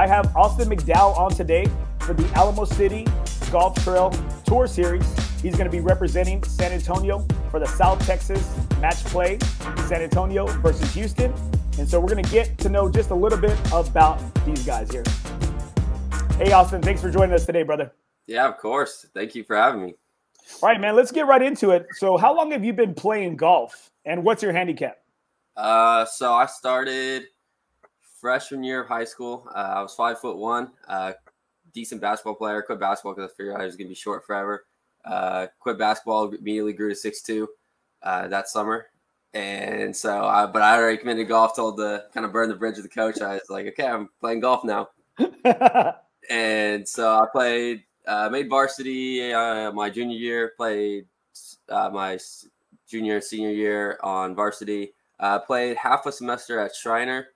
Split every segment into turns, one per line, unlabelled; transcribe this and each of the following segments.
I have Austin McDowell on today for the Alamo City Golf Trail Tour Series. He's going to be representing San Antonio for the South Texas match play, San Antonio versus Houston. And so we're going to get to know just a little bit about these guys here. Hey, Austin, thanks for joining us today, brother.
Yeah, of course. Thank you for having me.
All right, man, let's get right into it. So, how long have you been playing golf and what's your handicap?
Uh, so I started freshman year of high school. Uh, I was five foot one, uh, decent basketball player. Quit basketball because I figured I was going to be short forever. Uh, quit basketball, immediately grew to six two uh, that summer. And so, I, but I already committed golf. Told the kind of burn the bridge with the coach. I was like, okay, I'm playing golf now. and so I played, uh, made varsity uh, my junior year. Played uh, my junior and senior year on varsity. Uh, played half a semester at Schreiner,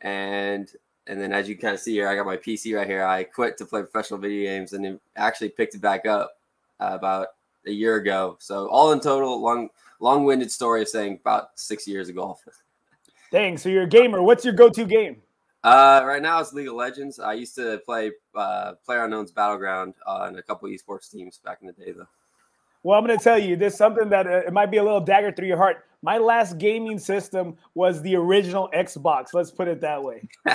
and and then as you kind of see here, I got my PC right here. I quit to play professional video games, and then actually picked it back up uh, about a year ago. So all in total, long long-winded story of saying about six years of golf.
Dang, so you're a gamer. What's your go-to game?
Uh, right now it's League of Legends. I used to play uh, Player Unknown's Battleground on a couple esports teams back in the day, though.
Well, I'm going to tell you, there's something that uh, it might be a little dagger through your heart. My last gaming system was the original Xbox. Let's put it that way.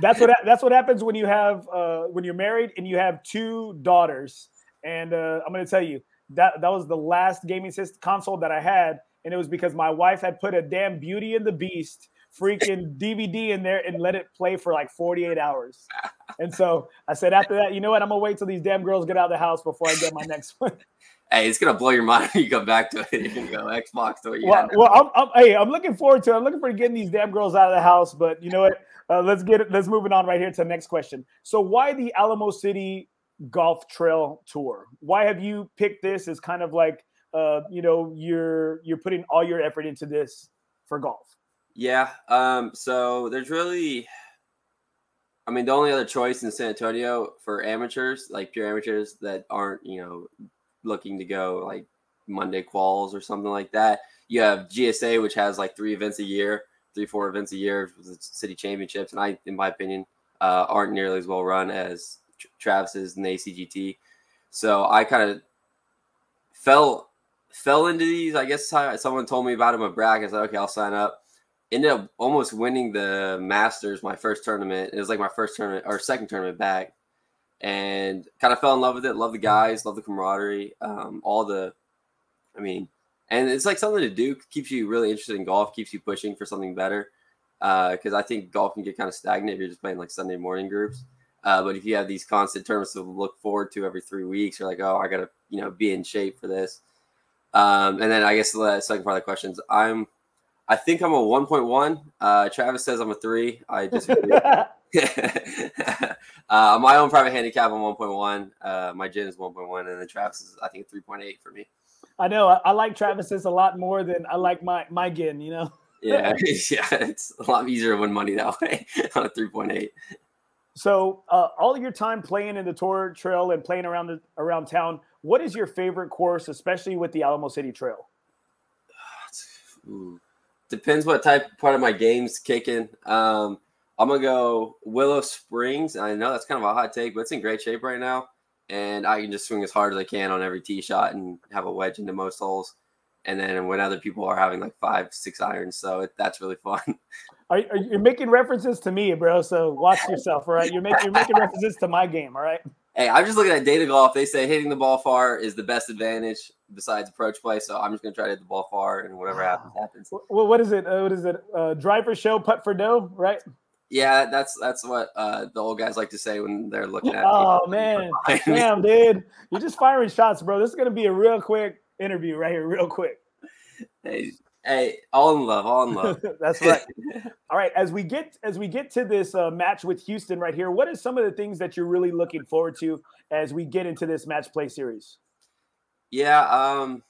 that's what that's what happens when you have uh, when you're married and you have two daughters. And uh, I'm going to tell you that that was the last gaming system console that I had, and it was because my wife had put a damn Beauty and the Beast freaking DVD in there and let it play for like 48 hours. And so I said, after that, you know what? I'm gonna wait till these damn girls get out of the house before I get my next one.
Hey, it's gonna blow your mind when you come back to it. You can go Xbox to
it. Well, well I'm, I'm, hey, I'm looking forward to. It. I'm looking for getting these damn girls out of the house. But you know what? Uh, let's get it. Let's moving on right here to the next question. So, why the Alamo City Golf Trail Tour? Why have you picked this as kind of like, uh, you know, you're you're putting all your effort into this for golf?
Yeah. Um. So there's really. I mean, the only other choice in San Antonio for amateurs, like pure amateurs that aren't, you know, looking to go like Monday quals or something like that. You have GSA, which has like three events a year, three, four events a year, the city championships. And I, in my opinion, uh, aren't nearly as well run as Travis's and the ACGT. So I kind of fell fell into these. I guess someone told me about them at Brack. I said, okay, I'll sign up. Ended up almost winning the Masters, my first tournament. It was like my first tournament or second tournament back and kind of fell in love with it. Love the guys, love the camaraderie, um, all the, I mean, and it's like something to do. Keeps you really interested in golf, keeps you pushing for something better. Uh, because uh, I think golf can get kind of stagnant if you're just playing like Sunday morning groups. Uh, but if you have these constant tournaments to look forward to every three weeks, you're like, oh, I gotta, you know, be in shape for this. Um, and then I guess the second part of the questions, I'm, I think I'm a 1.1. Uh, Travis says I'm a three. I disagree. uh, my own private handicap on 1.1. Uh, my GHIN is 1.1, and then Travis is I think 3.8 for me.
I know. I, I like Travis's a lot more than I like my my GHIN. You know.
yeah, yeah, it's a lot easier to win money that way on a 3.8.
So, uh, all your time playing in the tour trail and playing around the around town, what is your favorite course, especially with the Alamo City Trail?
Ooh. Depends what type part of my game's kicking. Um, I'm gonna go Willow Springs. I know that's kind of a hot take, but it's in great shape right now, and I can just swing as hard as I can on every tee shot and have a wedge into most holes. And then when other people are having like five, six irons, so it, that's really fun.
Are, are you making references to me, bro? So watch yourself, all right? You're making you're making references to my game, all right?
Hey, I'm just looking at data golf. They say hitting the ball far is the best advantage besides approach play. So I'm just gonna try to hit the ball far, and whatever happens, happens.
Well, what is it? Uh, what is it? Uh, driver show, putt for dough, right?
Yeah, that's that's what uh, the old guys like to say when they're looking at.
Oh man, damn, dude, you're just firing shots, bro. This is gonna be a real quick interview right here, real quick.
Hey, hey, all in love, all in love.
that's right. all right, as we get as we get to this uh, match with Houston right here, what are some of the things that you're really looking forward to as we get into this match play series?
Yeah, um,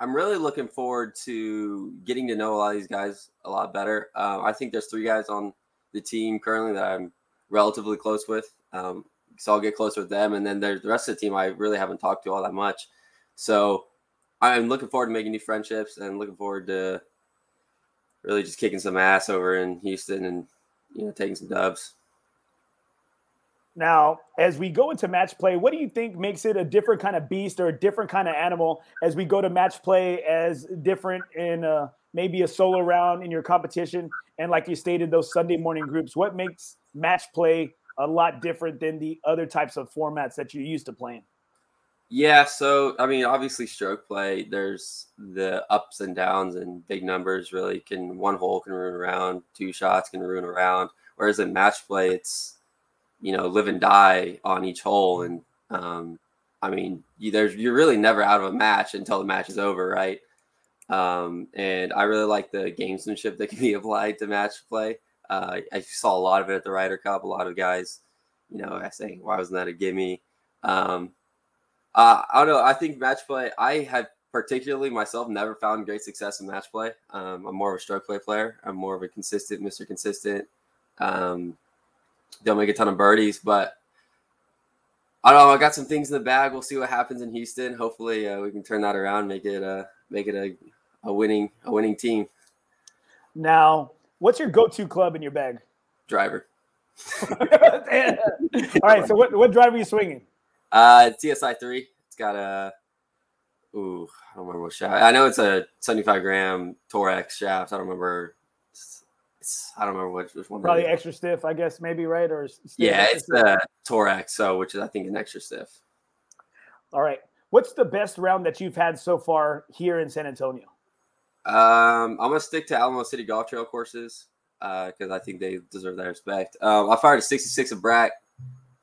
I'm really looking forward to getting to know a lot of these guys a lot better. Uh, I think there's three guys on the team currently that I'm relatively close with. Um, so I'll get close with them, and then there's the rest of the team I really haven't talked to all that much. So I'm looking forward to making new friendships and looking forward to really just kicking some ass over in Houston and you know taking some dubs.
Now, as we go into match play, what do you think makes it a different kind of beast or a different kind of animal as we go to match play as different in uh, maybe a solo round in your competition? And like you stated, those Sunday morning groups, what makes match play a lot different than the other types of formats that you're used to playing?
Yeah, so I mean, obviously, stroke play. There's the ups and downs, and big numbers really can one hole can ruin around, two shots can ruin around. Whereas in match play, it's you know live and die on each hole, and um, I mean, you, there's you're really never out of a match until the match is over, right? Um, and I really like the gamesmanship that can be applied to match play. Uh, I saw a lot of it at the Ryder Cup. A lot of guys, you know, I saying, "Why wasn't that a gimme?" Um, uh, I don't know. I think match play. I have particularly myself never found great success in match play. Um, I'm more of a stroke play player. I'm more of a consistent, Mr. Consistent. Um, don't make a ton of birdies, but I don't know. I got some things in the bag. We'll see what happens in Houston. Hopefully, uh, we can turn that around, make it uh, make it a, a winning a winning team.
Now, what's your go-to club in your bag?
Driver.
All right. So, what what driver are you swinging?
Uh, TSI three. It's got a. Ooh, I don't remember what shaft. I know it's a 75 gram Torex shaft. I don't remember. It's, it's I don't remember which, which one.
Probably extra stiff, I guess, maybe right or
yeah, it's the Torex, so which is I think an extra stiff.
All right, what's the best round that you've had so far here in San Antonio?
Um, I'm gonna stick to Alamo City Golf Trail courses because uh, I think they deserve that respect. Um, I fired a 66 of Brack.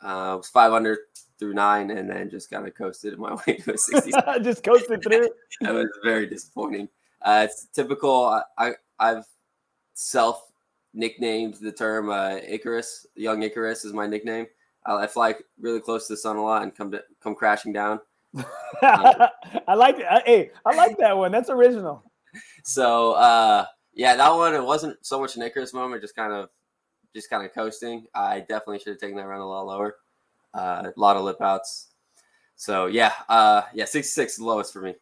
Uh, was five under through nine and then just kind of coasted my way to a 60.
just coasted through.
that was very disappointing. Uh, it's typical. I, I have self nicknamed the term uh, Icarus. Young Icarus is my nickname. I, I, fly really close to the sun a lot and come to, come crashing down.
I like it. Hey, I like that one. That's original.
So uh, yeah, that one it wasn't so much an Icarus moment, just kind of just kind of coasting. I definitely should have taken that run a lot lower. Uh, a lot of lip outs. So yeah, uh, yeah, 66 is the lowest for me.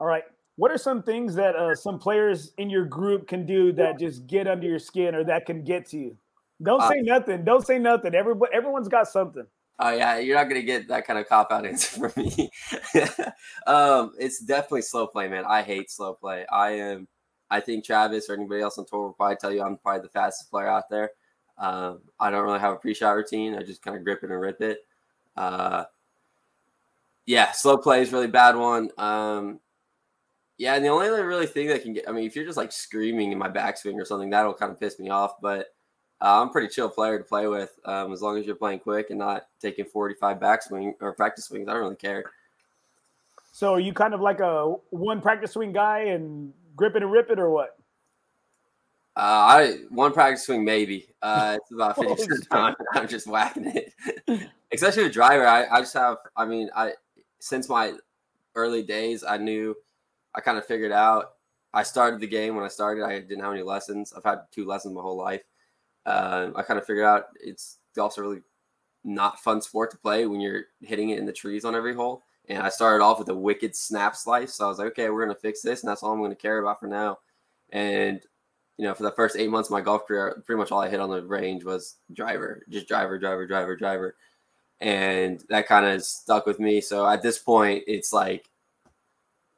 All right. What are some things that uh, some players in your group can do that just get under your skin or that can get to you? Don't say uh, nothing. Don't say nothing. Everybody, everyone's got something.
Oh yeah, you're not gonna get that kind of cop out answer from me. um, it's definitely slow play, man. I hate slow play. I am. I think Travis or anybody else on tour will probably tell you I'm probably the fastest player out there. Um, I don't really have a pre-shot routine. I just kind of grip it and rip it. Uh, yeah, slow play is really bad one. Um, yeah, and the only really thing that can get, I mean, if you're just like screaming in my backswing or something, that'll kind of piss me off. But uh, I'm a pretty chill player to play with. Um, as long as you're playing quick and not taking 45 backswing or practice swings, I don't really care.
So are you kind of like a one practice swing guy and grip it and rip it, or what?
Uh, I one practice swing maybe. Uh, it's about fifty percent of the time. I'm just whacking it, especially with driver. I, I just have. I mean, I since my early days, I knew. I kind of figured out. I started the game when I started. I didn't have any lessons. I've had two lessons my whole life. Uh, I kind of figured out it's also really not fun sport to play when you're hitting it in the trees on every hole. And I started off with a wicked snap slice. So I was like, okay, we're gonna fix this, and that's all I'm gonna care about for now. And you know, for the first eight months of my golf career, pretty much all I hit on the range was driver, just driver, driver, driver, driver. And that kind of stuck with me. So at this point, it's like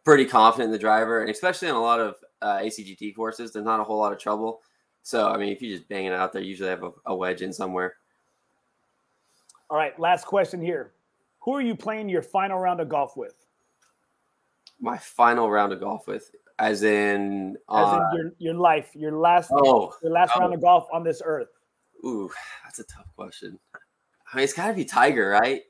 pretty confident in the driver, and especially on a lot of uh, ACGT courses, there's not a whole lot of trouble. So, I mean, if you just bang it out there, you usually have a, a wedge in somewhere.
All right, last question here. Who are you playing your final round of golf with?
My final round of golf with as in
as in uh, your your life, your last oh, your last oh. round of golf on this earth?
Ooh, that's a tough question. I mean, it's got to be Tiger, right?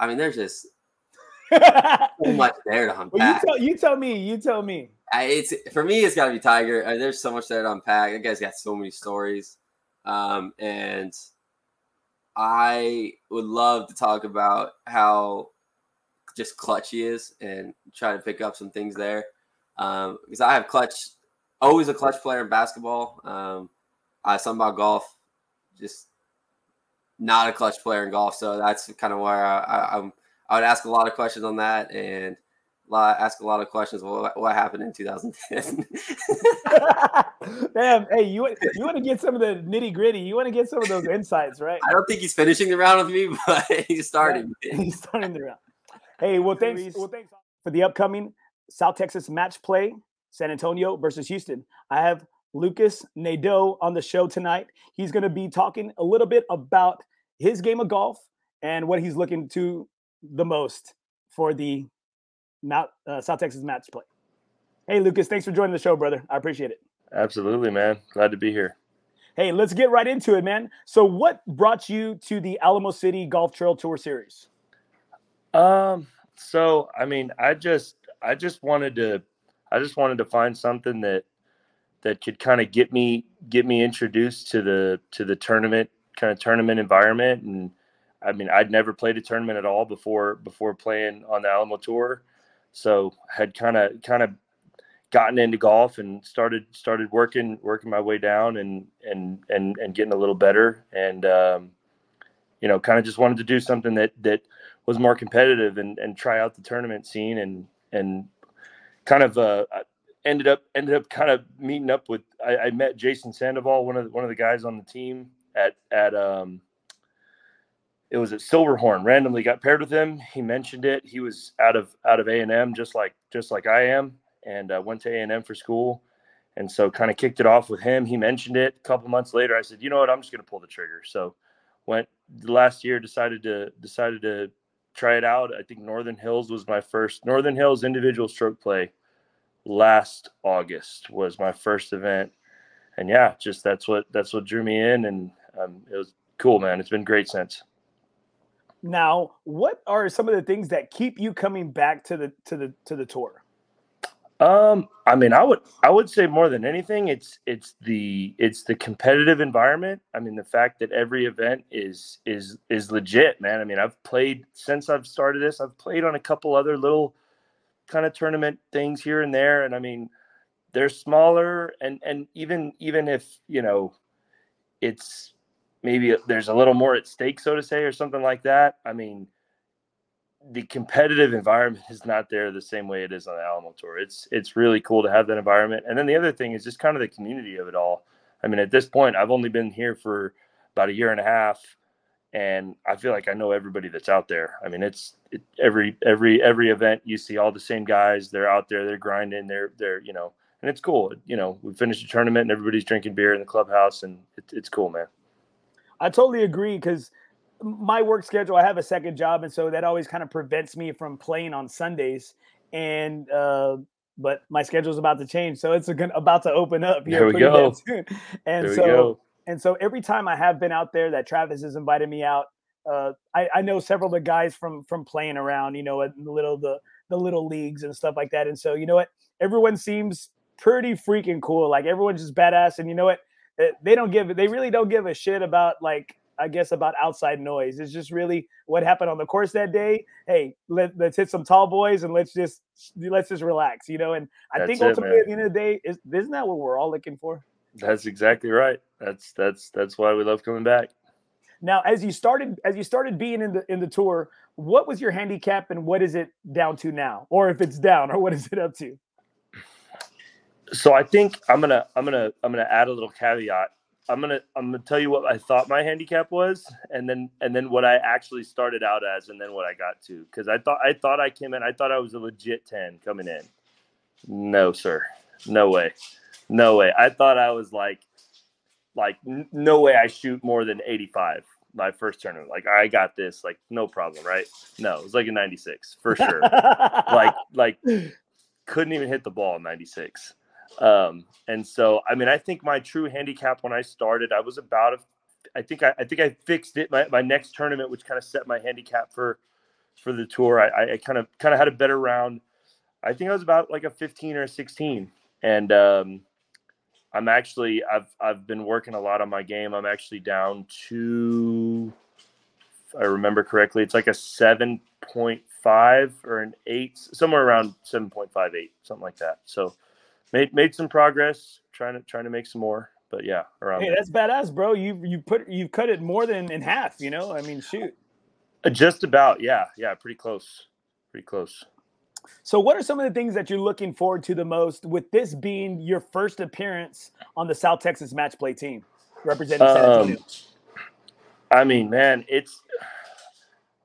I mean, there's just so much there to unpack.
Well, you tell you tell me. You tell me.
I, it's for me. It's got to be Tiger. There's so much there to unpack. That guy's got so many stories, um, and I would love to talk about how just clutch he is and try to pick up some things there um, because I have clutch, always a clutch player in basketball. Um, I something about golf, just not a clutch player in golf. So that's kind of where I, I, I'm. I would ask a lot of questions on that and ask a lot of questions. What, what happened in 2010?
Damn, hey, you you want to get some of the nitty gritty. You want to get some of those insights, right?
I don't think he's finishing the round with me, but he's starting.
Yeah, he's starting the round. Hey, well, thanks. Well, thanks for the upcoming South Texas match play, San Antonio versus Houston. I have Lucas Nadeau on the show tonight. He's going to be talking a little bit about his game of golf and what he's looking to the most for the Mount, uh, South Texas match play. Hey, Lucas, thanks for joining the show, brother. I appreciate it.
Absolutely, man. Glad to be here.
Hey, let's get right into it, man. So, what brought you to the Alamo City Golf Trail Tour Series?
Um, so I mean, I just I just wanted to I just wanted to find something that that could kind of get me get me introduced to the to the tournament kind of tournament environment and I mean I'd never played a tournament at all before before playing on the Alamo Tour so had kind of kind of gotten into golf and started started working working my way down and and and and getting a little better. And um, you know kind of just wanted to do something that that was more competitive and and try out the tournament scene and and kind of uh, ended up ended up kind of meeting up with I, I, met Jason Sandoval, one of the, one of the guys on the team at at um it was at Silverhorn. Randomly got paired with him. He mentioned it. He was out of out of A and M, just like just like I am, and uh, went to A and M for school. And so kind of kicked it off with him. He mentioned it a couple months later. I said, you know what, I'm just going to pull the trigger. So went last year, decided to decided to try it out. I think Northern Hills was my first Northern Hills individual stroke play last August was my first event. And yeah, just that's what that's what drew me in and um, it was cool, man. It's been great since.
Now, what are some of the things that keep you coming back to the to the to the tour?
Um, I mean, I would I would say more than anything, it's it's the it's the competitive environment. I mean, the fact that every event is is is legit, man. I mean, I've played since I've started this. I've played on a couple other little kind of tournament things here and there, and I mean, they're smaller, and and even even if you know, it's maybe there's a little more at stake, so to say, or something like that. I mean, the competitive environment is not there the same way it is on the Alamo Tour. It's it's really cool to have that environment. And then the other thing is just kind of the community of it all. I mean, at this point, I've only been here for about a year and a half, and I feel like I know everybody that's out there. I mean, it's it, every every every event you see all the same guys. They're out there, they're grinding, they're they're you know, and it's cool. You know, we finished a tournament and everybody's drinking beer in the clubhouse, and it, it's cool, man.
I totally agree because my work schedule, I have a second job, and so that always kind of prevents me from playing on Sundays. And uh, but my schedule is about to change, so it's about to open up
here. There we go.
Soon. And there so and so every time I have been out there, that Travis has invited me out. Uh, I, I know several of the guys from from playing around, you know, at the little the the little leagues and stuff like that. And so you know what, everyone seems pretty freaking cool. Like everyone's just badass, and you know what, Eh, they don't give they really don't give a shit about like I guess, about outside noise. It's just really what happened on the course that day. Hey, let, us hit some tall boys and let's just let's just relax, you know. And I that's think ultimately, it, at the end of the day, is isn't that what we're all looking for?
That's exactly right. That's that's that's why we love coming back.
Now, as you started as you started being in the in the tour, what was your handicap and what is it down to now, or if it's down, or what is it up to?
So I think I'm gonna I'm gonna I'm gonna add a little caveat I'm gonna I'm gonna tell you what I thought my handicap was, and then and then what I actually started out as, and then what I got to. Because I thought I thought I came in, I thought I was a legit ten coming in. No, sir, no way, no way. I thought I was like, like no way I shoot more than 85 my first tournament. Like I got this, like no problem, right? No, it was like a 96 for sure. like like couldn't even hit the ball in 96. Um, and so, I mean, I think my true handicap when I started, I was about a, I think I, I think I fixed it. My, my next tournament, which kind of set my handicap for, for the tour, I, I kind of kind of had a better round. I think I was about like a 15 or a 16, and um, I'm actually I've I've been working a lot on my game. I'm actually down to, I remember correctly, it's like a 7.5 or an eight, somewhere around 7.58, something like that. So made made some progress. Trying to trying to make some more, but yeah,
around. Hey, there. that's badass, bro. You you put you cut it more than in half. You know, I mean, shoot.
Uh, just about, yeah, yeah, pretty close, pretty close.
So, what are some of the things that you're looking forward to the most with this being your first appearance on the South Texas match play team representing San Antonio? Um,
I mean, man, it's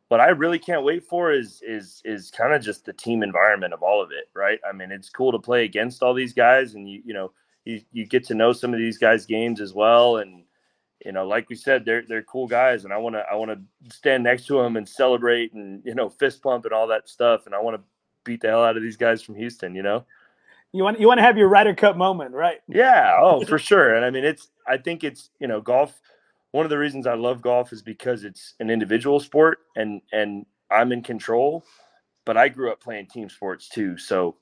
what I really can't wait for is is is kind of just the team environment of all of it, right? I mean, it's cool to play against all these guys, and you you know you you get to know some of these guys' games as well, and you know, like we said, they're they're cool guys, and I want to I want to stand next to them and celebrate and you know fist pump and all that stuff, and I want to beat the hell out of these guys from Houston, you know.
You want you want to have your Ryder Cup moment, right?
Yeah. Oh, for sure. And I mean, it's I think it's you know golf one of the reasons I love golf is because it's an individual sport and and I'm in control, but I grew up playing team sports too. So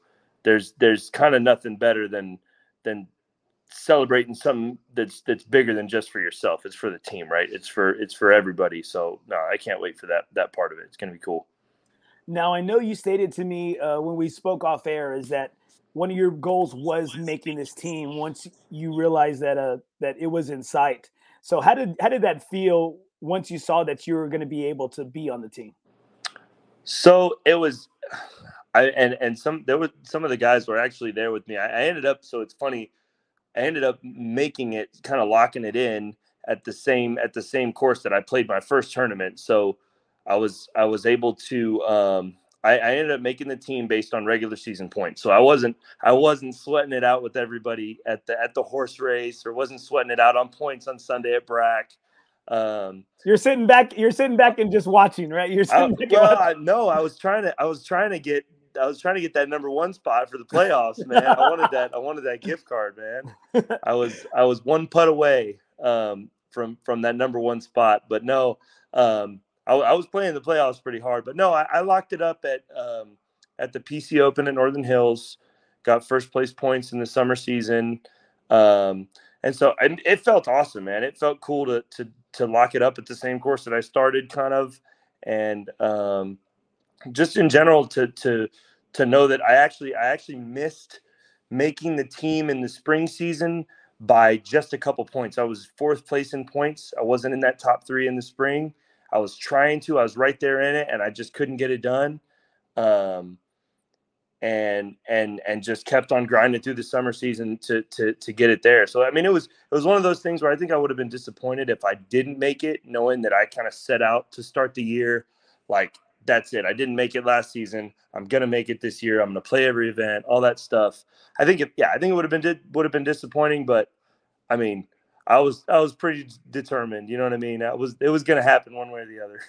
there's there's kind of nothing better than than celebrating something that's that's bigger than just for yourself. It's for the team, right? It's for it's for everybody. So no, I can't wait for that that part of it. It's going to be cool.
Now I know you stated to me uh, when we spoke off air is that one of your goals was making this team once you realized that uh that it was in sight. So how did how did that feel once you saw that you were going to be able to be on the team?
So it was, I and and some there were some of the guys were actually there with me. I, I ended up so it's funny. I ended up making it kind of locking it in at the same at the same course that I played my first tournament. So I was I was able to um, I, I, ended up making the team based on regular season points. So I wasn't I wasn't sweating it out with everybody at the at the horse race or wasn't sweating it out on points on Sunday at BRAC.
Um, you're sitting back. You're sitting back and just watching, right? You're sitting
I, well, I, no, I was trying to. I was trying to get. I was trying to get that number one spot for the playoffs, man. I wanted that. I wanted that gift card, man. I was. I was one putt away um, from from that number one spot, but no. Um, I, I, was playing the playoffs pretty hard, but no, I, I locked it up at um, at the PC Open at Northern Hills. Got first place points in the summer season, um, and so and it felt awesome, man. It felt cool to to to lock it up at the same course that I started, kind of, and um, just in general to to to know that I actually I actually missed making the team in the spring season by just a couple points. I was fourth place in points. I wasn't in that top three in the spring I was trying to, I was right there in it, and I just couldn't get it done. Um, and and and just kept on grinding through the summer season to to to get it there. So I mean, it was it was one of those things where I think I would have been disappointed if I didn't make it, knowing that I kind of set out to start the year like that's it. I didn't make it last season. I'm gonna make it this year. I'm gonna play every event, all that stuff. I think, it, yeah, I think it would have been would have been disappointing, but I mean, I was I was pretty determined. You know what I mean? That was it was going to happen one way or the other.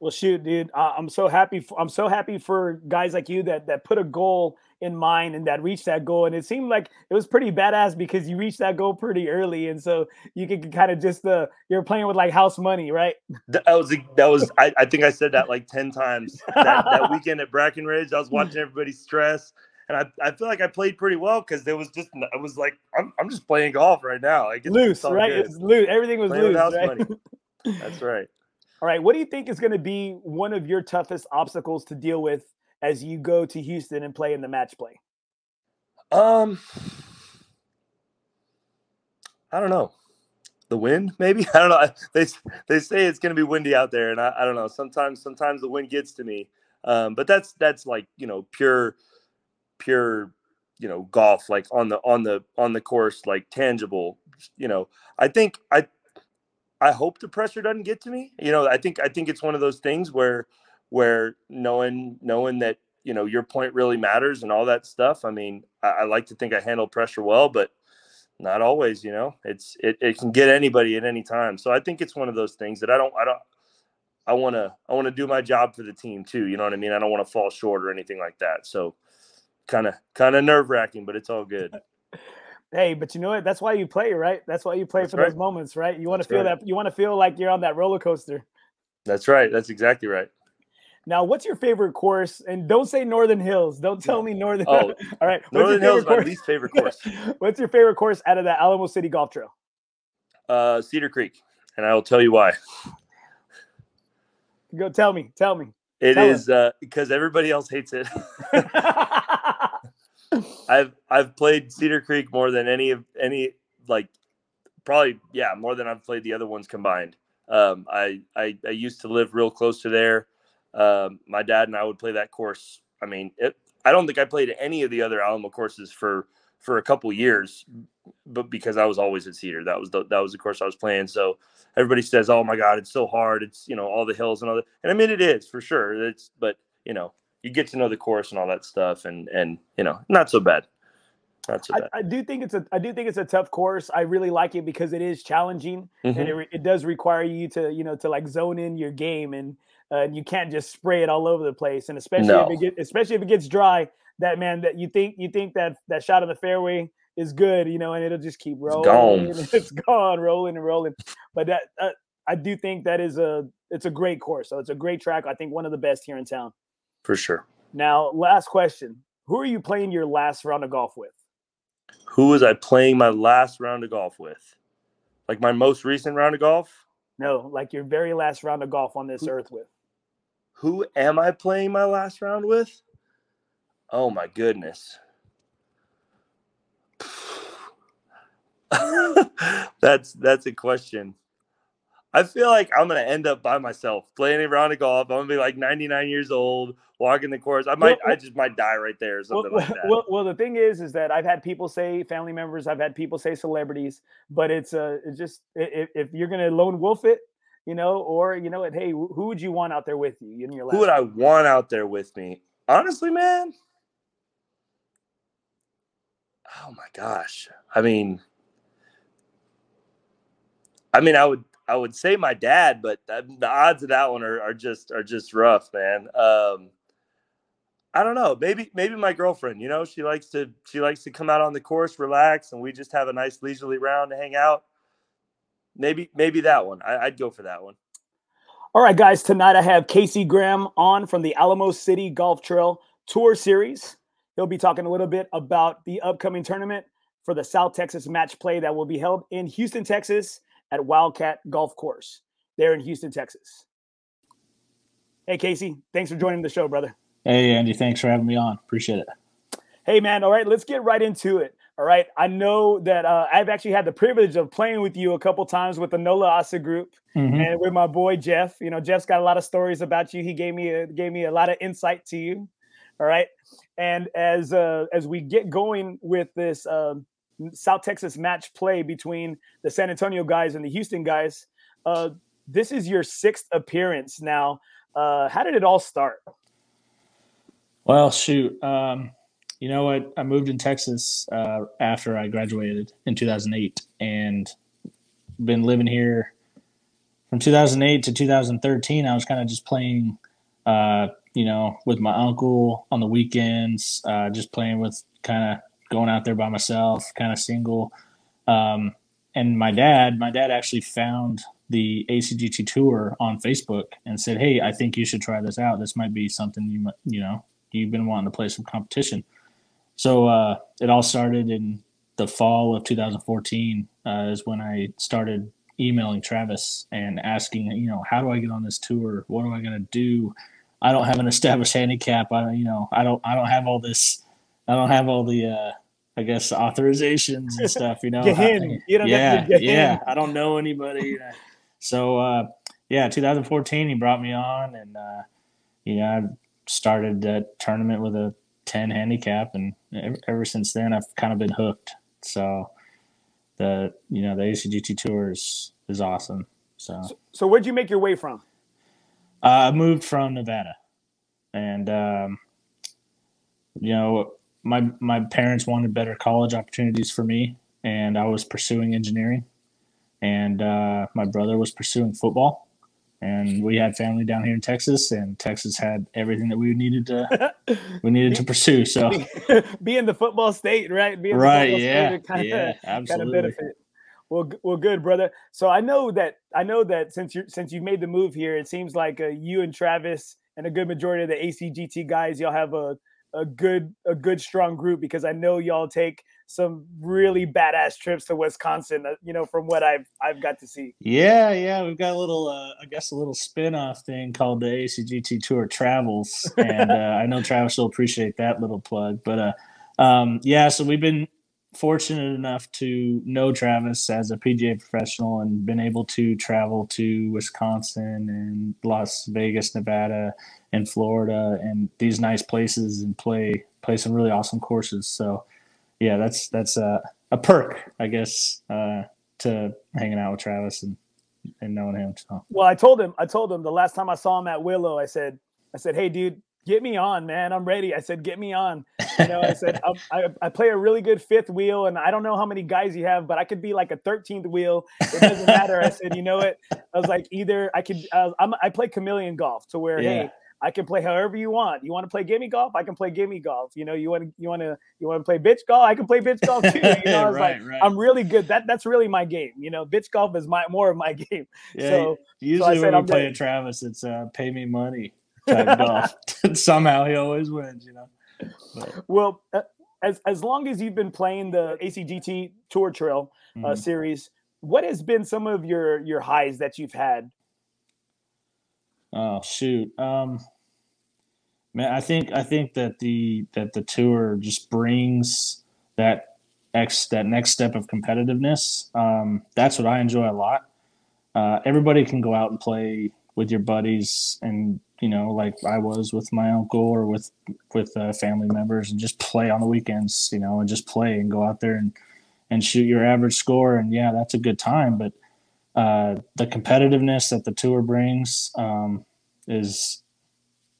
Well, shoot, dude, I'm so happy. For, I'm so happy for guys like you that that put a goal in mind and that reached that goal. And it seemed like it was pretty badass because you reached that goal pretty early, and so you could kind of just uh, you're playing with like house money, right?
That was that was I, I think I said that like ten times that, that weekend at Brackenridge. I was watching everybody stress and I, I feel like I played pretty well because there was just I was like I'm, I'm just playing golf right now. Like
it's loose, right? Good. It's loose. Everything was playing loose. Right?
That's right.
All right. What do you think is going to be one of your toughest obstacles to deal with as you go to Houston and play in the match play?
Um, I don't know. The wind, maybe. I don't know. They they say it's going to be windy out there, and I, I don't know. Sometimes sometimes the wind gets to me. Um, but that's that's like you know pure pure you know golf like on the on the on the course like tangible you know i think i i hope the pressure doesn't get to me you know i think i think it's one of those things where where knowing knowing that you know your point really matters and all that stuff i mean i, I like to think i handle pressure well but not always you know it's it, it can get anybody at any time so i think it's one of those things that i don't i don't i want to i want to do my job for the team too you know what i mean? I don't want to fall short or anything like that so kind of kind of nerve wracking, but it's all good.
Hey, but you know what? That's why you play, right? That's why you play That's for right. those moments, right? You want to feel right. that. You want to feel like you're on that roller coaster.
That's right. That's exactly right.
Now, what's your favorite course? And don't say Northern Hills. Don't tell me Northern.
Oh, all right. Northern Hills is my least favorite course.
what's your favorite course out of the Alamo City Golf Trail?
Uh, Cedar Creek, and I will tell you why.
Go tell me. Tell me.
It tell is uh, because everybody else hates it. I've I've played Cedar Creek more than any of any like probably yeah more than I've played the other ones combined. Um, I, I I used to live real close to there. Um, my dad and I would play that course. I mean, it, I don't think I played any of the other Alamo courses for for a couple years, but because I was always at Cedar, that was the that was the course I was playing. So everybody says, "Oh my God, it's so hard. It's you know all the hills and all that." And I mean, it is for sure. It's but you know you get to know the course and all that stuff, and and you know not so bad. Not so bad.
I, I do think it's a I do think it's a tough course. I really like it because it is challenging
Mhm.
and it, re- it does require you to you know to like zone in your game and uh, and you can't just spray it all over the place. And especially if it get, especially if it gets dry, that man that you think you think that that shot of the fairway is good, you know, and it'll just keep rolling.
gone.
It's gone, rolling and rolling. But that uh, I do think that is a it's a great course. So it's a great track. I think one of the best here in town.
For sure.
Now, last question: Who are you playing your last round of golf with?
Who was I playing my last round of golf with? Like my most recent round of golf?
No, like your very last round of golf on this earth with.
Who am I playing my last round with? Oh my goodness. that's that's a question. I feel like I'm gonna end up by myself playing a round of golf. I'm gonna be like 99 years old, walking the course. I might,
Well,
I just might die right there or
Well,
something like that.
well, well, the thing is, is that I've had people say family members, I've had people say celebrities, but it's uh, it's just if, if you're gonna lone wolf it, you know, or you know what, hey, who would you want out there with you in your last?
Who would I want out there with me? Honestly, man. Oh my gosh. I mean, I mean, I would, I would say my dad, but the odds of that one are, are just, are just rough, man. Um, I don't know. Maybe, maybe my girlfriend. You know, she likes to, she likes to come out on the course, relax, and we just have a nice leisurely round to hang out. Maybe, maybe that one. I, I'd go for that one.
All right, guys. Tonight I have Casey Graham on from the Alamo City Golf Trail Tour Series. He'll be talking a little bit about the upcoming tournament for the South Texas Match Play that will be held in Houston, Texas, at Wildcat Golf Course there in Houston, Texas. Hey, Casey. Thanks for joining the show, brother.
Hey, Andy, thanks for having me on. Appreciate it.
Hey, man. All right, let's get right into it. All right. I know that uh, I've actually had the privilege of playing with you a couple times with the NOLA ASA group
Mhm.
and with my boy Jeff. You know, Jeff's got a lot of stories about you. He gave me a, gave me a lot of insight to you. All right. And as uh, as we get going with this um South Texas match play between the San Antonio guys and the Houston guys, uh, this is your sixth appearance now. Uh, how did it all start?
Well, shoot. Um, you know what? I moved in Texas uh, after I graduated in 2008 and been living here from 2008 to 2013. I was kind of just playing, uh, you know, with my uncle on the weekends, uh, just playing with kind of going out there by myself, kind of single. Um, and my dad, my dad actually found the ACGT tour on Facebook and said, "Hey, I think you should try this out. This might be something you might, you know, you've been wanting to play some competition." So uh, it all started in the fall of 2014 uh, is when I started emailing Travis and asking, you know, how do I get on this tour? What am I going to do? I don't have an established handicap. I, you know, I don't, I don't have all this. I don't have all the, uh, I guess, authorizations and stuff. You know,
Get
I-
You don't
yeah, yeah. I don't know anybody. so uh, yeah, 2014, he brought me on, and uh, you know, I started that tournament with a 10 handicap, and ever, ever since then, I've kind of been hooked. So the you know the ACGT tour is, is awesome. So
So where'd you make your way from?
uh, I moved from Nevada, and um, you know my my parents wanted better college opportunities for me, and I was pursuing engineering, and uh, my brother was pursuing football, and we had family down here in Texas, and Texas had everything that we needed to we needed to pursue. So
Being the football state, right? Being the
right,
football
yeah,
kinda-
yeah,
kind of
absolutely.
benefit. Well, well, good, brother. So I know that I know that since you since you made the move here, it seems like uh, you and Travis and a good majority of the ACGT guys, y'all have a a good a good strong group because I know y'all take some really badass trips to Wisconsin. Uh, you know, from what I've I've got to see.
Yeah, yeah, we've got a little, uh, I guess, a little spin-off thing called the ACGT Tour Travels, and uh, I know Travis will appreciate that little plug. But uh, um, yeah, so we've been fortunate enough to know Travis as a PGA professional and been able to travel to Wisconsin and Las Vegas, Nevada, and Florida, and these nice places and play play some really awesome courses. So, yeah, that's that's a, a perk, I guess, uh, to hanging out with Travis and and knowing him. So.
Well, I told him, I told him the last time I saw him at Willow, I said, I said, hey, dude, get me on, man. I'm ready. I said, get me on. You know, I said, I, I, play a really good fifth wheel, and I don't know how many guys you have, but I could be like a 13th wheel. It doesn't matter. I said, you know what? I was like, either I could, uh, I'm, I play chameleon golf to where, yeah. hey, I can play however you want. You want to play gimme golf? I can play gimme golf. You know, you want to you want to you want to play bitch golf? I can play bitch golf too. You know, I was right, like, right. I'm really good. That that's really my game. You know, bitch golf is my more of my game.
Yeah, so usually so when I'm play Travis, it's uh, pay me money type golf. Somehow he always wins. You know.
But. Well, uh, as as long as you've been playing the ACGT Tour Trail uh, mm-hmm. series, what has been some of your your highs that you've had?
Oh shoot. Um Man, I think I think that the that the tour just brings that X that next step of competitiveness. Um, that's what I enjoy a lot. Uh, everybody can go out and play with your buddies, and you know, like I was with my uncle or with with uh, family members, and just play on the weekends. You know, and just play and go out there and and shoot your average score. And yeah, that's a good time. But uh, the competitiveness that the tour brings um, is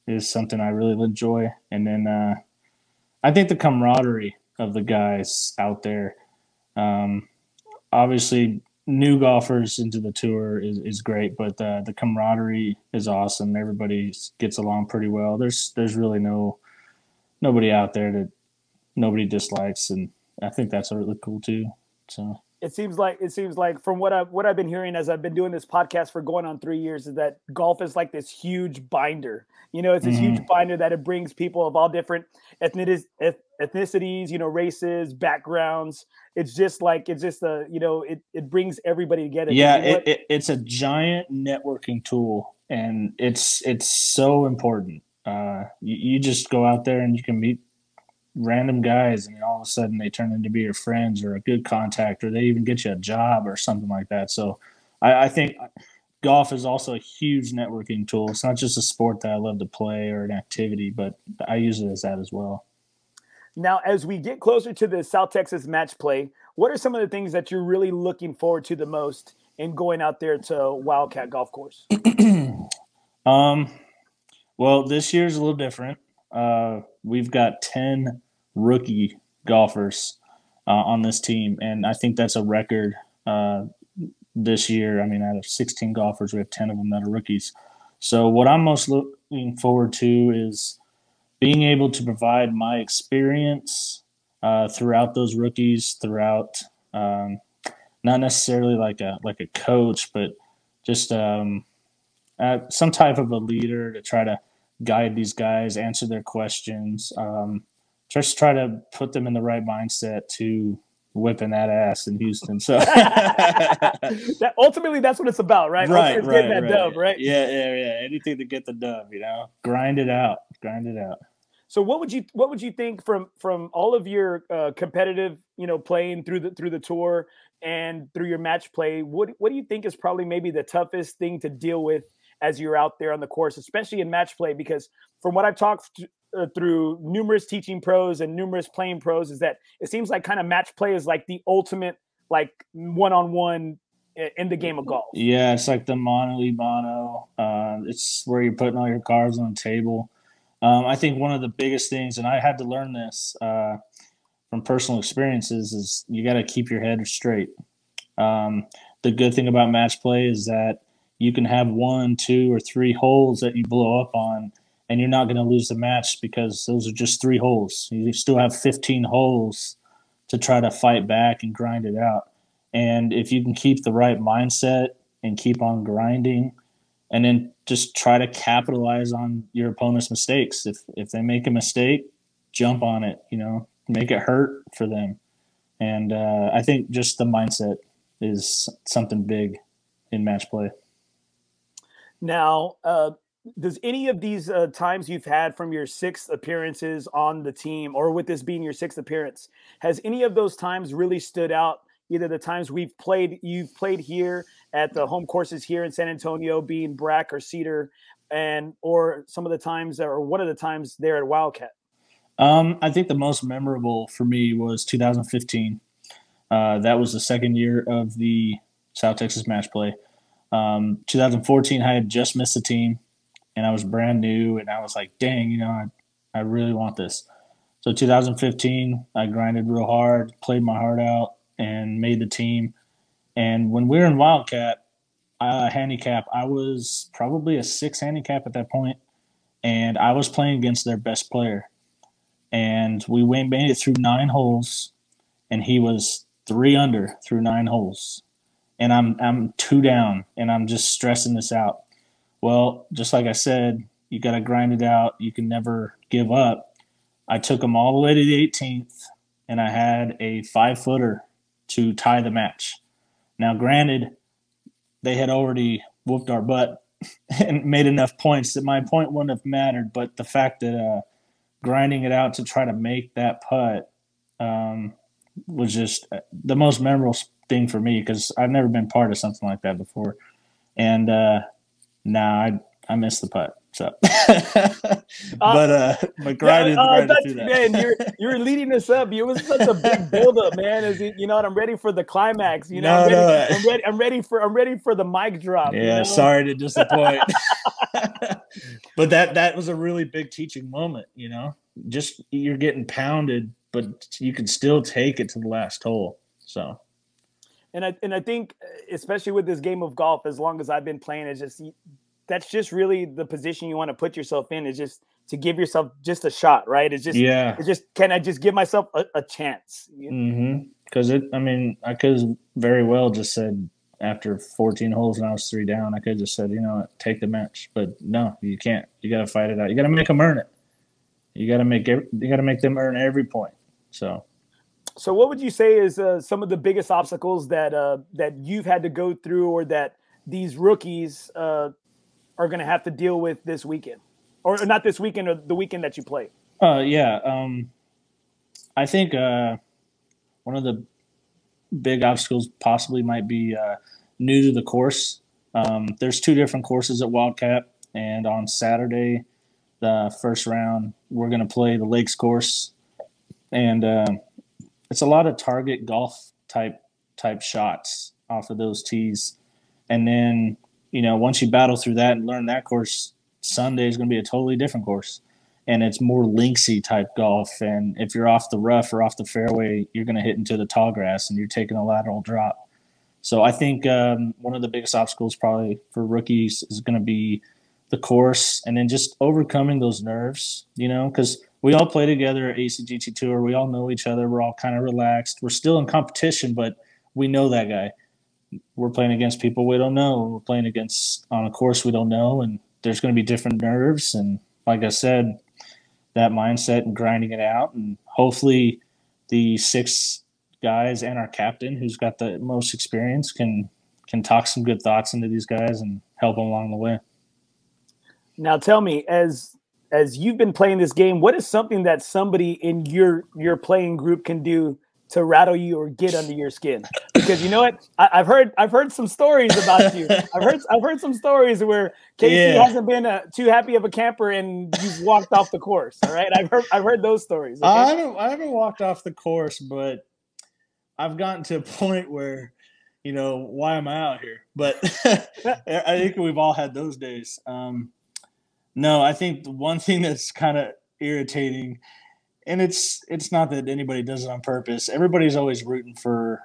is something I really enjoy. And then uh, I think the camaraderie of the guys out there. Um, obviously, new golfers into the tour is, is great, but uh, the camaraderie is awesome. Everybody gets along pretty well. There's there's really no nobody out there that nobody dislikes, and I think that's really cool too. So
it seems like it seems like from what I what I've been hearing as I've been doing this podcast for going on three years is that golf is like this huge binder. You know, it's this mm-hmm. huge binder that it brings people of all different ethnicities, you know, races, backgrounds. It's just like it's just a you know it it brings everybody together.
Yeah,
you know
it, it, it's a giant networking tool, and it's it's so important. Uh, you, you just go out there and you can meet random guys and all of a sudden they turn into be your friends or a good contact or they even get you a job or something like that. So I, I, think golf is also a huge networking tool. It's not just a sport that i love to play or an activity but i use it as that as well.
Now as we get closer to the south texas match play what are some of the things that you're really looking forward to the most in going out there to wildcat golf course?
Um well this year's a little different. Uh, we've got 10 rookie golfers uh, on this team, and I think that's a record uh, this year. I mean, out of 16 golfers, we have 10 of them that are rookies. So, what I'm most looking forward to is being able to provide my experience uh, throughout those rookies, throughout um, not necessarily like a like a coach, but just um, uh, some type of a leader to try to guide these guys, answer their questions. Um, just try to put them in the right mindset to whipping that ass in Houston. So
that, ultimately, that's what it's about, right?
Right, right,
getting that
right.
dub, right?
Yeah, yeah, yeah. Anything to get the dub, you know, grind it out, grind it out.
So what would you what would you think from from all of your uh, competitive, you know, playing through the through the tour and through your match play? What what do you think is probably maybe the toughest thing to deal with as you're out there on the course, especially in match play? Because from what I've talked through numerous teaching pros and numerous playing pros is that it seems like kind of match play is like the ultimate like one-on-one in the game of golf.
Yeah, it's like the mono mono. Uh, it's where you're putting all your cards on the table. Um, I think one of the biggest things, and I had to learn this uh, from personal experiences, is you got to keep your head straight. Um, the good thing about match play is that you can have one, two, or three holes that you blow up on and you're not going to lose the match because those are just three holes. You still have 15 holes to try to fight back and grind it out. And if you can keep the right mindset and keep on grinding, and then just try to capitalize on your opponent's mistakes. If if they make a mistake, jump on it. You know, make it hurt for them. And uh, I think just the mindset is something big in match play.
Now, uh, does any of these uh, times you've had from your sixth appearances on the team, or with this being your sixth appearance, has any of those times really stood out? Either the times we've played, you've played here at the home courses here in San Antonio, being Brack or Cedar, and or some of the times, or one of the times there at Wildcat.
Um, I think the most memorable for me was 2015. Uh, that was the second year of the South Texas match play. Um, 2014, I had just missed the team and I was brand new, and I was like, dang, you know, I, I really want this. So 2015, I grinded real hard, played my heart out, and made the team. And when we were in Wildcat, uh, handicap, I was probably a six handicap at that point, and I was playing against their best player. And we went made it through nine holes, and he was three under through nine holes. And I'm I'm two down, and I'm just stressing this out. Well, just like I said, you got to grind it out. You can never give up. I took them all the way to the 18th, and I had a five footer to tie the match. Now, granted, they had already whooped our butt and made enough points that my point wouldn't have mattered. But the fact that uh, grinding it out to try to make that putt um, was just uh, the most memorable thing for me because I've never been part of something like that before. And uh, Nah, I I missed the putt. So, but uh, but grind
yeah, uh, man, you're you're leading us up. It was such a big buildup, man. Is it, you know, what I'm ready for the climax. You know, no, I'm, ready, no. I'm, ready, I'm ready for I'm ready for the mic drop.
Yeah,
you know?
sorry to disappoint. but that that was a really big teaching moment. You know, just you're getting pounded, but you can still take it to the last hole. So
and I and I think especially with this game of golf, as long as I've been playing, it's just that's just really the position you want to put yourself in. Is just to give yourself just a shot, right? It's just yeah. It's just can I just give myself a, a chance?
Mm-hmm. Because it, I mean, I could very well just said after 14 holes and I was three down, I could just said, you know, take the match. But no, you can't. You got to fight it out. You got to make them earn it. You got to make every, you got to make them earn every point. So
so, what would you say is uh, some of the biggest obstacles that uh, that you've had to go through, or that these rookies uh, are going to have to deal with this weekend, or not this weekend, or the weekend that you play?
Uh, yeah, um, I think uh, one of the big obstacles possibly might be uh, new to the course. Um, there's two different courses at Wildcat, and on Saturday, the first round, we're going to play the Lakes course, and uh, it's a lot of target golf type type shots off of those tees. And then, you know, once you battle through that and learn that course, Sunday is going to be a totally different course. And it's more linksy type golf. And if you're off the rough or off the fairway, you're going to hit into the tall grass and you're taking a lateral drop. So I think um, one of the biggest obstacles probably for rookies is going to be the course and then just overcoming those nerves, you know, because we all play together at ACGT Tour. We all know each other. We're all kind of relaxed. We're still in competition, but we know that guy. We're playing against people we don't know. We're playing against on a course we don't know, and there's going to be different nerves. And like I said, that mindset and grinding it out, and hopefully, the six guys and our captain, who's got the most experience, can can talk some good thoughts into these guys and help them along the way.
Now, tell me, as as you've been playing this game, what is something that somebody in your your playing group can do to rattle you or get under your skin? Because you know what, I, have heard I've heard some stories about you. I've heard I've heard some stories where Casey yeah. hasn't been a, uh, too happy of a camper and you've walked off the course. All right, I've heard I've heard those stories.
Okay? I haven't I haven't walked off the course, but I've gotten to a point where you know why am I out here? But I think we've all had those days. Um, no, I think the one thing that's kind of irritating, and it's it's not that anybody does it on purpose. Everybody's always rooting for,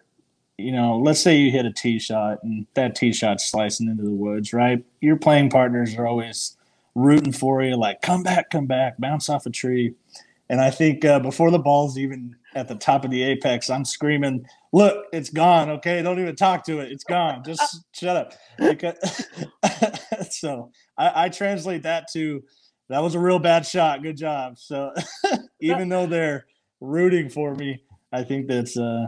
you know, let's say you hit a tee shot and that tee shot's slicing into the woods, right? Your playing partners are always rooting for you, like come back, come back, bounce off a tree. And I think uh, before the ball's even at the top of the apex, I'm screaming, "Look, it's gone! Okay, don't even talk to it. It's gone. Just shut up." Because so I, I translate that to that was a real bad shot. Good job. So even though they're rooting for me, I think that's uh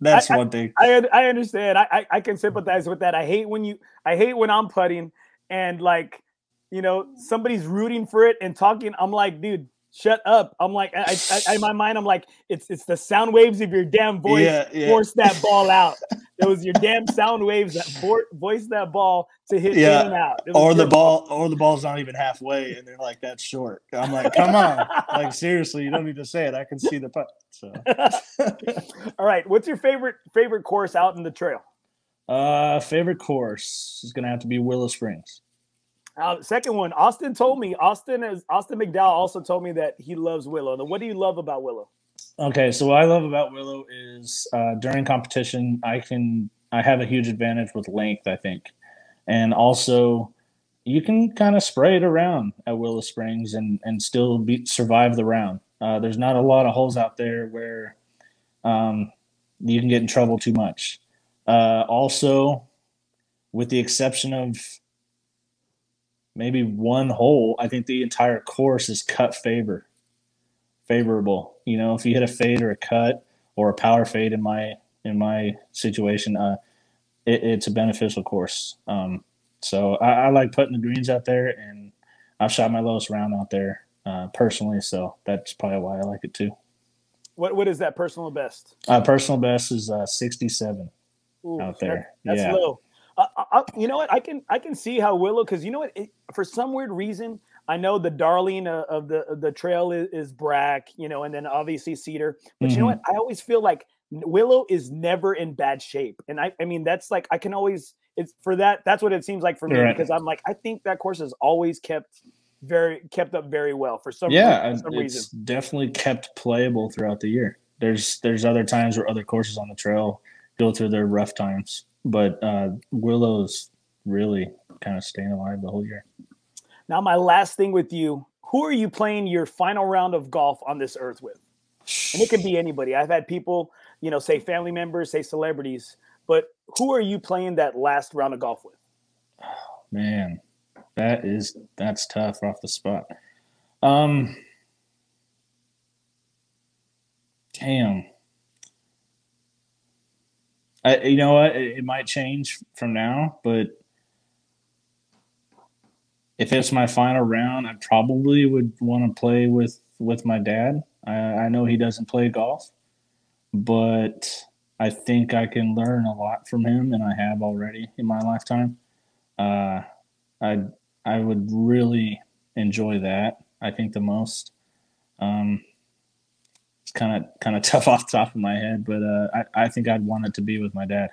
that's
I,
one thing.
I I understand. I, I can sympathize with that. I hate when you I hate when I'm putting and like you know somebody's rooting for it and talking, I'm like, dude, shut up. I'm like, I, I, in my mind, I'm like, it's it's the sound waves of your damn voice
Yeah, yeah.
force that ball out. It was your damn sound waves that for, voice that ball to hit
Yeah.
in and out.
Or the
your
ball, or the ball's not even halfway, and they're like, "That's short." I'm like, "Come on, like seriously, you don't need to say it. I can see the putt." So,
All right, what's your favorite favorite course out in the trail?
uh, favorite course is gonna have to be Willow Springs.
Uh, second one, Austin told me. Austin is Austin McDowell also told me that he loves Willow. Now, what do you love about Willow?
Okay, so what I love about Willow is uh, during competition, I can I have a huge advantage with length, I think, and also you can kind of spray it around at Willow Springs and and still be, survive the round. Uh, there's not a lot of holes out there where um, you can get in trouble too much. Uh, also, with the exception of maybe one hole, I think the entire course is cut favor favorable. You know, if you hit a fade or a cut or a power fade in my in my situation, uh, it, it's a beneficial course. Um, so I, I like putting the greens out there, and I've shot my lowest round out there uh, personally. So that's probably why I like it too.
What what is that personal best?
Uh, personal best is uh, 67
Ooh,
out there.
that's
yeah.
low. Uh, I, I, you know what? I can I can see how Willow because you know what? It, for some weird reason, I know the darling uh, of the of the trail is, is Brack, you know, and then obviously Cedar. But you know what? I always feel like Willow is never in bad shape, and I I mean that's like I can always it's for that that's what it seems like for me
Right.
because I'm like I think that course is always kept very kept up very well for some
yeah,
for some
it's
reason.
definitely kept playable throughout the year. There's there's other times where other courses on the trail go through their rough times, but uh, Willow's really kind of staying alive the whole year.
Now my last thing with you, who are you playing your final round of golf on this earth with? and it can be anybody. I've had people, you know, say family members, say celebrities, but who are you playing that last round of golf with?
Man, that is that's tough off the spot. Um, damn. I, you know what? It, it might change from now, but if it's my final round, I probably would want to play with with my dad. I, I know he doesn't play golf, but I think I can learn a lot from him, and I have already in my lifetime. Uh, I I would really enjoy that. I think the most. Um, it's kind of kind of tough off the top of my head, but uh, I I think I'd want it to be with my dad.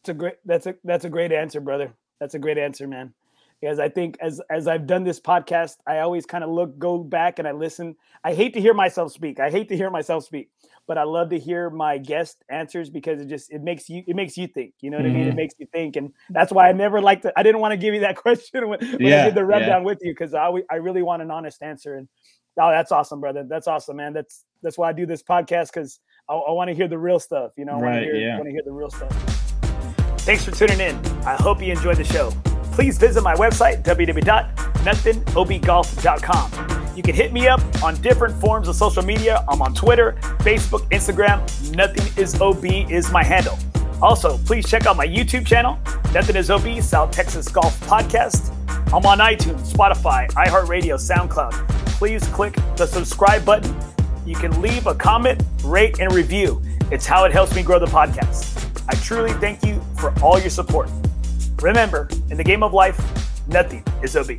It's a great that's a that's a great answer, brother. That's a great answer, man. Because I think as as I've done this podcast, I always kind of look go back and I listen. I hate to hear myself speak. I hate to hear myself speak, but I love to hear my guest answers because it just it makes you it makes you think. You know what I mean? It
Mhm.
makes you think, and that's why I never like to. I didn't want to give you that question when, when I did the
yeah.
rundown with you because I I really want an honest answer. And oh, that's awesome, brother. That's awesome, man. That's that's why I do this podcast because I, I want to hear the real stuff. You know, I want to
Right,
hear
yeah.
hear the real stuff. Thanks for tuning in. I hope you enjoyed the show. Please visit my website, www.nothingob.com. You can hit me up on different forms of social media. I'm on Twitter, Facebook, Instagram. Nothing is OB is my handle. Also, please check out my YouTube channel, Nothing is OB, South Texas Golf Podcast. I'm on iTunes, Spotify, iHeartRadio, SoundCloud. Please click the subscribe button. You can leave a comment, rate, and review. It's how it helps me grow the podcast. I truly thank you for all your support. Remember, in the game of life, nothing is OB.